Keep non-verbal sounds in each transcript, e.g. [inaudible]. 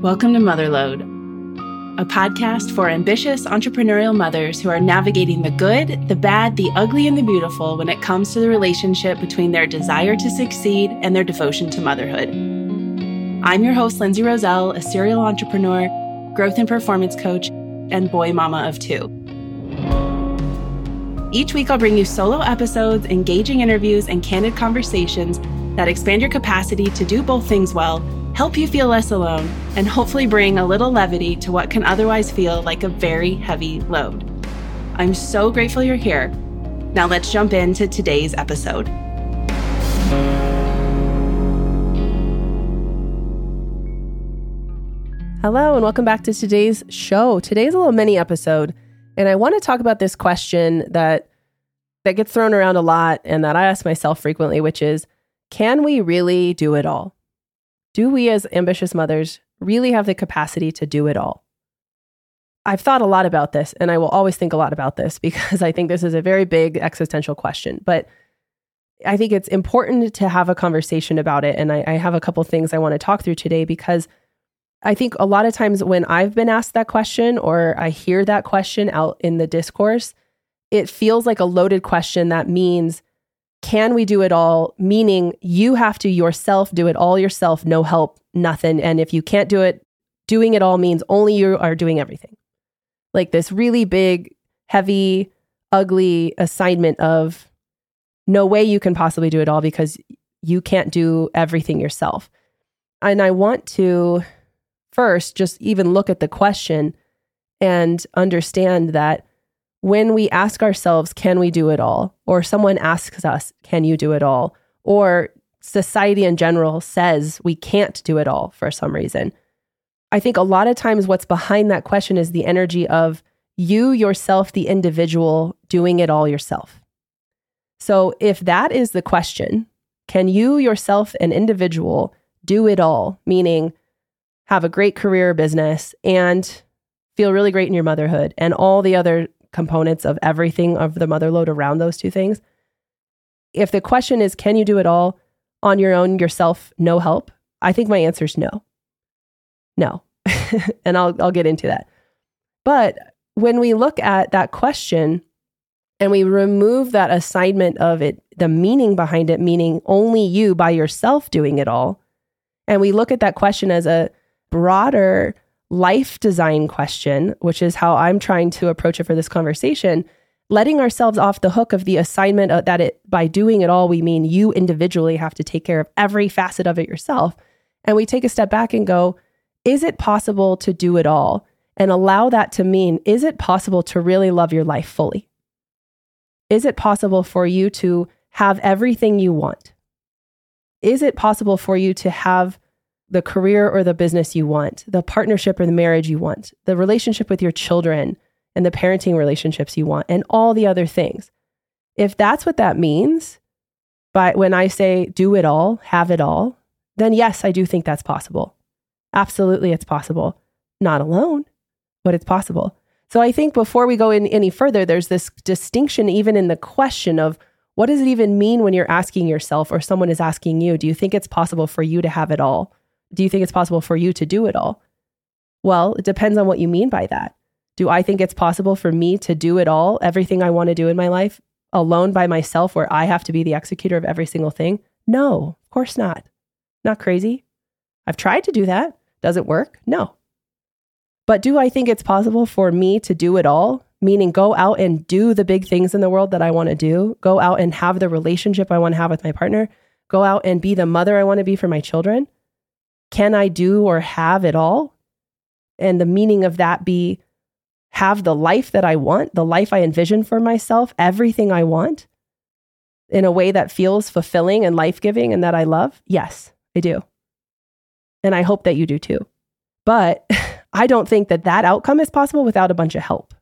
Welcome to Motherload, a podcast for ambitious entrepreneurial mothers who are navigating the good, the bad, the ugly, and the beautiful when it comes to the relationship between their desire to succeed and their devotion to motherhood. I'm your host, Lindsay Roselle, a serial entrepreneur, growth and performance coach, and boy mama of two. Each week, I'll bring you solo episodes, engaging interviews, and candid conversations that expand your capacity to do both things well, help you feel less alone, and hopefully bring a little levity to what can otherwise feel like a very heavy load. I'm so grateful you're here. Now, let's jump into today's episode. Hello, and welcome back to today's show. Today's a little mini episode, and I want to talk about this question that that gets thrown around a lot and that I ask myself frequently, which is can we really do it all? Do we, as ambitious mothers, really have the capacity to do it all? I've thought a lot about this, and I will always think a lot about this [laughs] because I think this is a very big existential question. But I think it's important to have a conversation about it. And I, I have a couple things I want to talk through today because I think a lot of times when I've been asked that question or I hear that question out in the discourse, it feels like a loaded question that means can we do it all? Meaning you have to yourself do it all yourself, no help, nothing. And if you can't do it, doing it all means only you are doing everything. Like this really big, heavy, ugly assignment of no way you can possibly do it all because you can't do everything yourself. And I want to first just even look at the question and understand that when we ask ourselves, can we do it all? Or someone asks us, can you do it all? Or society in general says we can't do it all for some reason. I think a lot of times what's behind that question is the energy of you yourself, the individual, doing it all yourself. So if that is the question, can you yourself, an individual, do it all? Meaning, have a great career business and feel really great in your motherhood and all the other components of everything of the mother load around those two things. If the question is, can you do it all on your own, yourself, no help? I think my answer is no. No. [laughs] and I'll, I'll get into that. But when we look at that question and we remove that assignment of it, the meaning behind it, meaning only you by yourself doing it all, and we look at that question as a broader life design question, which is how I'm trying to approach it for this conversation, letting ourselves off the hook of the assignment uh, that it by doing it all we mean you individually have to take care of every facet of it yourself. And we take a step back and go, is it possible to do it all? And allow that to mean, is it possible to really love your life fully? Is it possible for you to have everything you want? Is it possible for you to have the career or the business you want, the partnership or the marriage you want, the relationship with your children and the parenting relationships you want, and all the other things. If that's what that means, but when I say do it all, have it all, then yes, I do think that's possible. Absolutely, it's possible. Not alone, but it's possible. So I think before we go in any further, there's this distinction even in the question of what does it even mean when you're asking yourself or someone is asking you, do you think it's possible for you to have it all? Do you think it's possible for you to do it all? Well, it depends on what you mean by that. Do I think it's possible for me to do it all, everything I want to do in my life, alone by myself, where I have to be the executor of every single thing? No, of course not. Not crazy. I've tried to do that. Does it work? No. But do I think it's possible for me to do it all? Meaning, go out and do the big things in the world that I want to do, go out and have the relationship I want to have with my partner, go out and be the mother I want to be for my children? Can I do or have it all? And the meaning of that be have the life that I want, the life I envision for myself, everything I want in a way that feels fulfilling and life giving and that I love? Yes, I do. And I hope that you do too. But [laughs] I don't think that that outcome is possible without a bunch of help.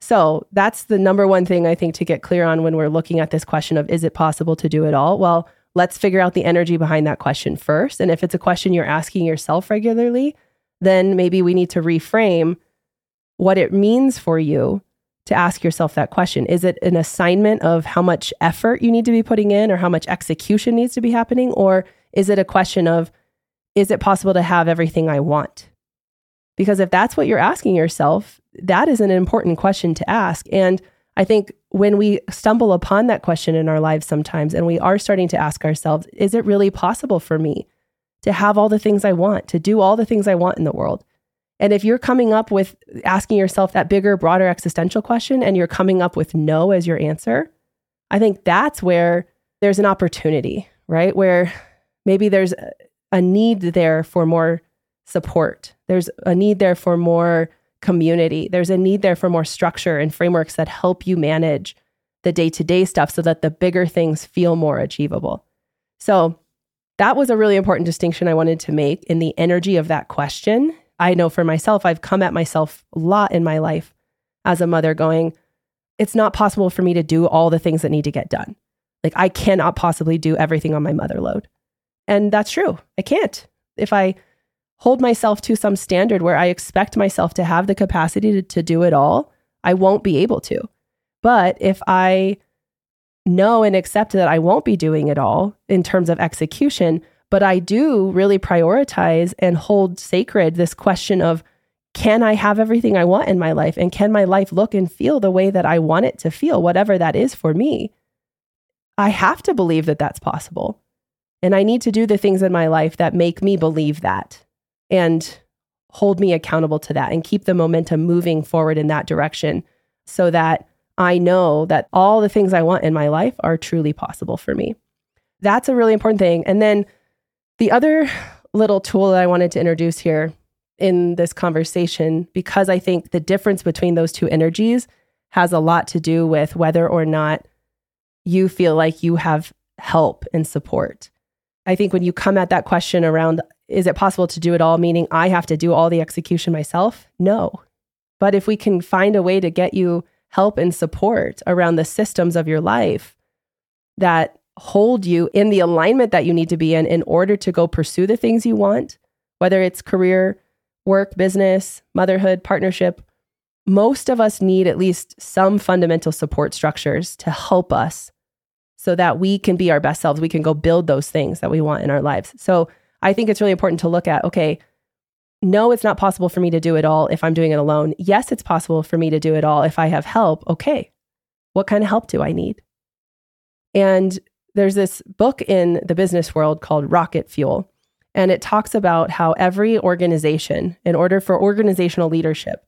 So that's the number one thing I think to get clear on when we're looking at this question of is it possible to do it all? Well, let's figure out the energy behind that question first. And if it's a question you're asking yourself regularly, then maybe we need to reframe what it means for you to ask yourself that question. Is it an assignment of how much effort you need to be putting in or how much execution needs to be happening? Or is it a question of, is it possible to have everything I want? Because if that's what you're asking yourself, that is an important question to ask. And I think when we stumble upon that question in our lives sometimes and we are starting to ask ourselves, is it really possible for me to have all the things I want, to do all the things I want in the world? And if you're coming up with asking yourself that bigger, broader existential question and you're coming up with no as your answer, I think that's where there's an opportunity, right? Where maybe there's a need there for more support. There's a need there for more community. There's a need there for more structure and frameworks that help you manage the day to day stuff so that the bigger things feel more achievable. So, that was a really important distinction I wanted to make in the energy of that question. I know for myself, I've come at myself a lot in my life as a mother going, it's not possible for me to do all the things that need to get done. Like, I cannot possibly do everything on my mother load. And that's true. I can't. If I hold myself to some standard where I expect myself to have the capacity to, to do it all, I won't be able to. But if I know and accept that I won't be doing it all in terms of execution, but I do really prioritize and hold sacred this question of can I have everything I want in my life? And can my life look and feel the way that I want it to feel, whatever that is for me? I have to believe that that's possible. And I need to do the things in my life that make me believe that and hold me accountable to that and keep the momentum moving forward in that direction so that I know that all the things I want in my life are truly possible for me. That's a really important thing. And then the other little tool that I wanted to introduce here in this conversation, because I think the difference between those two energies has a lot to do with whether or not you feel like you have help and support. I think when you come at that question around, is it possible to do it all, meaning I have to do all the execution myself? No. But if we can find a way to get you help and support around the systems of your life that hold you in the alignment that you need to be in in order to go pursue the things you want, whether it's career, work, business, motherhood, partnership, most of us need at least some fundamental support structures to help us so that we can be our best selves. We can go build those things that we want in our lives. So I think it's really important to look at okay, no, it's not possible for me to do it all if I'm doing it alone. Yes, it's possible for me to do it all if I have help. Okay, what kind of help do I need? And there's this book in the business world called Rocket Fuel. And it talks about how every organization, in order for organizational leadership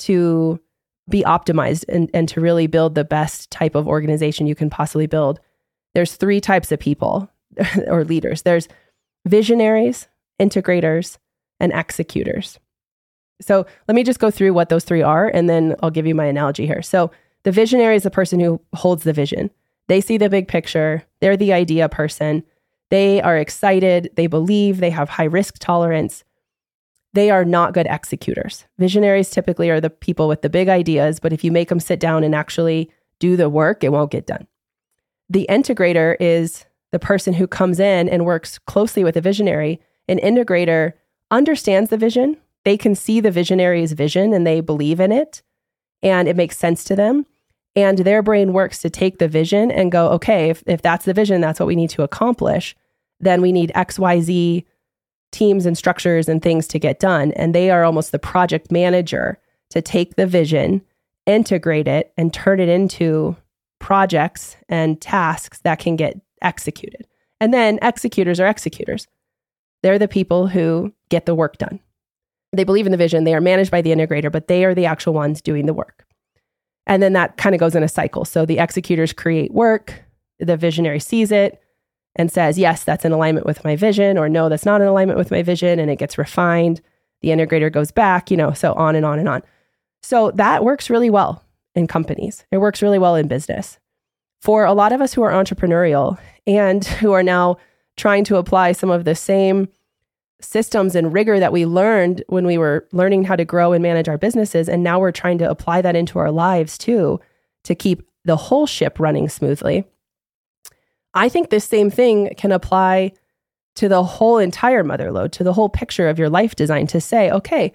to be optimized and, and to really build the best type of organization you can possibly build, there's three types of people [laughs] or leaders there's visionaries, integrators, and executors. So let me just go through what those three are, and then I'll give you my analogy here. So the visionary is the person who holds the vision. They see the big picture, they're the idea person. They are excited, they believe, they have high risk tolerance, they are not good executors. Visionaries typically are the people with the big ideas, but if you make them sit down and actually do the work, it won't get done. The integrator is the person who comes in and works closely with a visionary. An integrator understands the vision, they can see the visionary's vision and they believe in it, and it makes sense to them. And their brain works to take the vision and go, okay, if, if that's the vision, that's what we need to accomplish, then we need XYZ teams and structures and things to get done. And they are almost the project manager to take the vision, integrate it, and turn it into projects and tasks that can get executed. And then executors are executors. They're the people who get the work done. They believe in the vision, they are managed by the integrator, but they are the actual ones doing the work. And then that kind of goes in a cycle. So the executors create work, the visionary sees it, and says, yes, that's in alignment with my vision, or no, that's not in alignment with my vision, and it gets refined. The integrator goes back, you know, so on and on and on. So that works really well in companies. It works really well in business. For a lot of us who are entrepreneurial and who are now trying to apply some of the same systems and rigor that we learned when we were learning how to grow and manage our businesses, and now we're trying to apply that into our lives too to keep the whole ship running smoothly I think this same thing can apply to the whole entire mother load, to the whole picture of your life design to say, okay,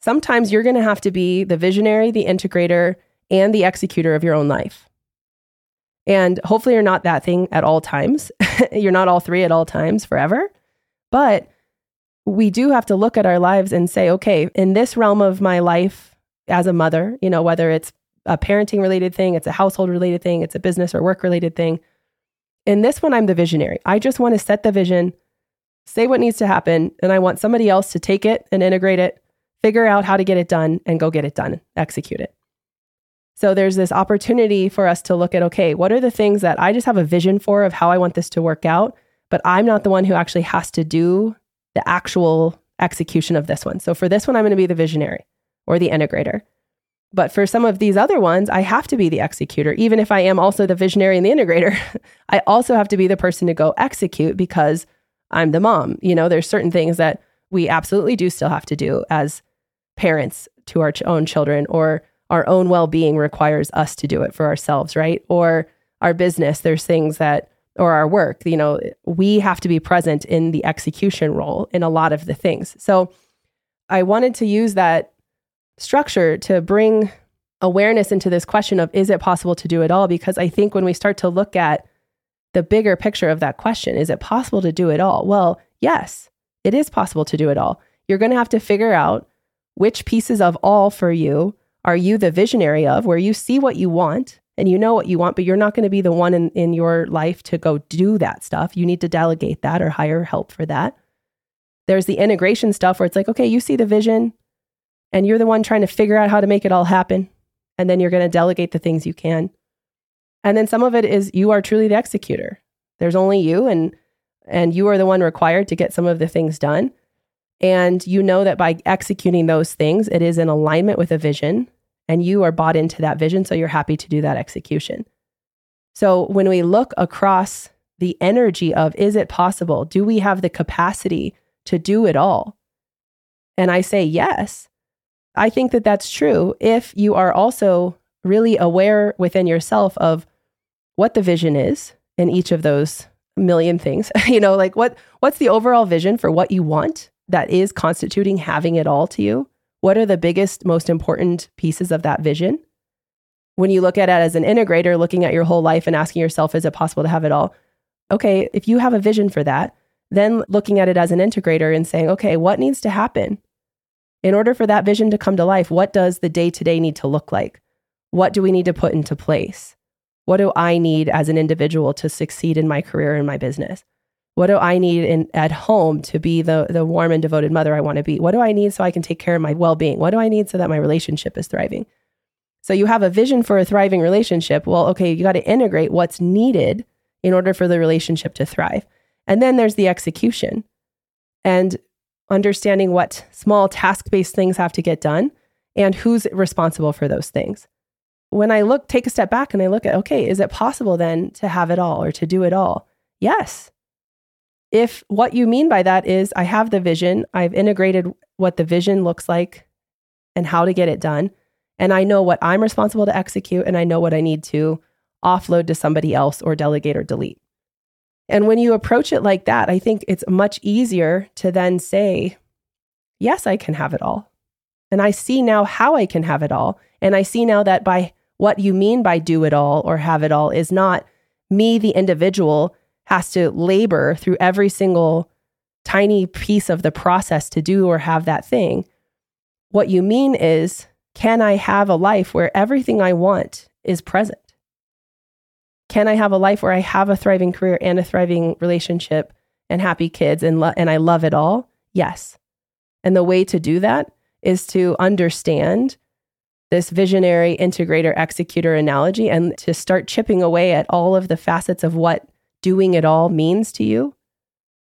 sometimes you're going to have to be the visionary, the integrator, and the executor of your own life. And hopefully, you're not that thing at all times. [laughs] you're not all three at all times forever. But we do have to look at our lives and say, okay, in this realm of my life as a mother, you know, whether it's a parenting related thing, it's a household related thing, it's a business or work related thing. In this one, I'm the visionary. I just want to set the vision, say what needs to happen, and I want somebody else to take it and integrate it, figure out how to get it done, and go get it done, execute it. So there's this opportunity for us to look at okay, what are the things that I just have a vision for of how I want this to work out, but I'm not the one who actually has to do the actual execution of this one. So for this one, I'm going to be the visionary or the integrator. But for some of these other ones, I have to be the executor. Even if I am also the visionary and the integrator, [laughs] I also have to be the person to go execute because I'm the mom. You know, there's certain things that we absolutely do still have to do as parents to our own children, or our own well being requires us to do it for ourselves, right? Or our business, there's things that, or our work, you know, we have to be present in the execution role in a lot of the things. So I wanted to use that structure to bring awareness into this question of is it possible to do it all? Because I think when we start to look at the bigger picture of that question, is it possible to do it all? Well, yes, it is possible to do it all. You're going to have to figure out which pieces of all for you are you the visionary of, where you see what you want and you know what you want, but you're not going to be the one in, in your life to go do that stuff. You need to delegate that or hire help for that. There's the integration stuff where it's like, okay, you see the vision, and you're the one trying to figure out how to make it all happen. And then you're going to delegate the things you can. And then some of it is you are truly the executor. There's only you and and you are the one required to get some of the things done. And you know that by executing those things, it is in alignment with a vision and you are bought into that vision. So you're happy to do that execution. So when we look across the energy of is it possible? Do we have the capacity to do it all? And I say yes. I think that that's true if you are also really aware within yourself of what the vision is in each of those million things. [laughs] you know, like what what's the overall vision for what you want that is constituting having it all to you? What are the biggest most important pieces of that vision? When you look at it as an integrator, looking at your whole life and asking yourself is it possible to have it all? Okay, if you have a vision for that, then looking at it as an integrator and saying, okay, what needs to happen in order for that vision to come to life, what does the day to day need to look like? What do we need to put into place? What do I need as an individual to succeed in my career and my business? What do I need in, at home to be the, the warm and devoted mother I want to be? What do I need so I can take care of my well being? What do I need so that my relationship is thriving? So you have a vision for a thriving relationship. Well, okay, you got to integrate what's needed in order for the relationship to thrive. And then there's the execution. And understanding what small task based things have to get done and who's responsible for those things. When I look, take a step back and I look at, okay, is it possible then to have it all or to do it all? Yes. If what you mean by that is I have the vision, I've integrated what the vision looks like and how to get it done, and I know what I'm responsible to execute, and I know what I need to offload to somebody else or delegate or delete. And when you approach it like that, I think it's much easier to then say, yes, I can have it all. And I see now how I can have it all. And I see now that by what you mean by do it all or have it all is not me, the individual, has to labor through every single tiny piece of the process to do or have that thing. What you mean is, can I have a life where everything I want is present? Can I have a life where I have a thriving career and a thriving relationship and happy kids and lo- and I love it all? Yes. And the way to do that is to understand this visionary integrator executor analogy and to start chipping away at all of the facets of what doing it all means to you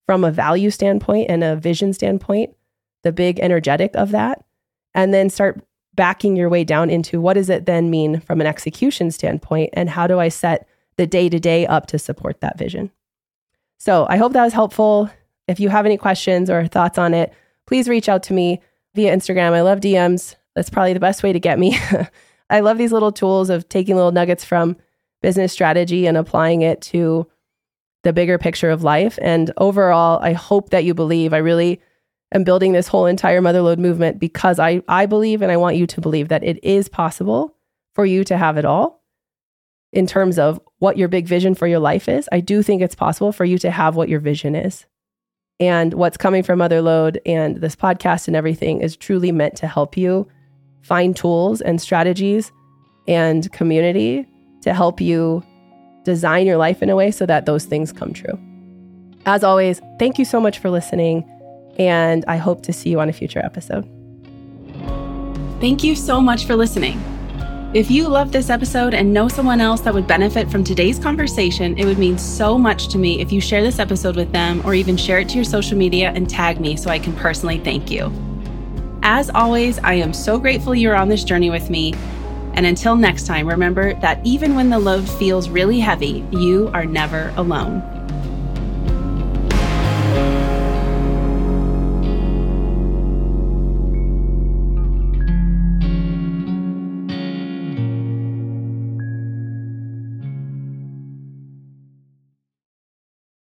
from a value standpoint and a vision standpoint, the big energetic of that, and then start backing your way down into what does it then mean from an execution standpoint and how do I set the day to day up to support that vision. So I hope that was helpful. If you have any questions or thoughts on it, please reach out to me via Instagram. I love DMs. That's probably the best way to get me. [laughs] I love these little tools of taking little nuggets from business strategy and applying it to the bigger picture of life. And overall, I hope that you believe. I really am building this whole entire Motherload movement because I, I believe and I want you to believe that it is possible for you to have it all in terms of what your big vision for your life is, I do think it's possible for you to have what your vision is. And what's coming from Motherload and this podcast and everything is truly meant to help you find tools and strategies and community to help you design your life in a way so that those things come true. As always, thank you so much for listening, and I hope to see you on a future episode. Thank you so much for listening. If you love this episode and know someone else that would benefit from today's conversation, it would mean so much to me if you share this episode with them or even share it to your social media and tag me so I can personally thank you. As always, I am so grateful you're on this journey with me. And until next time, remember that even when the load feels really heavy, you are never alone.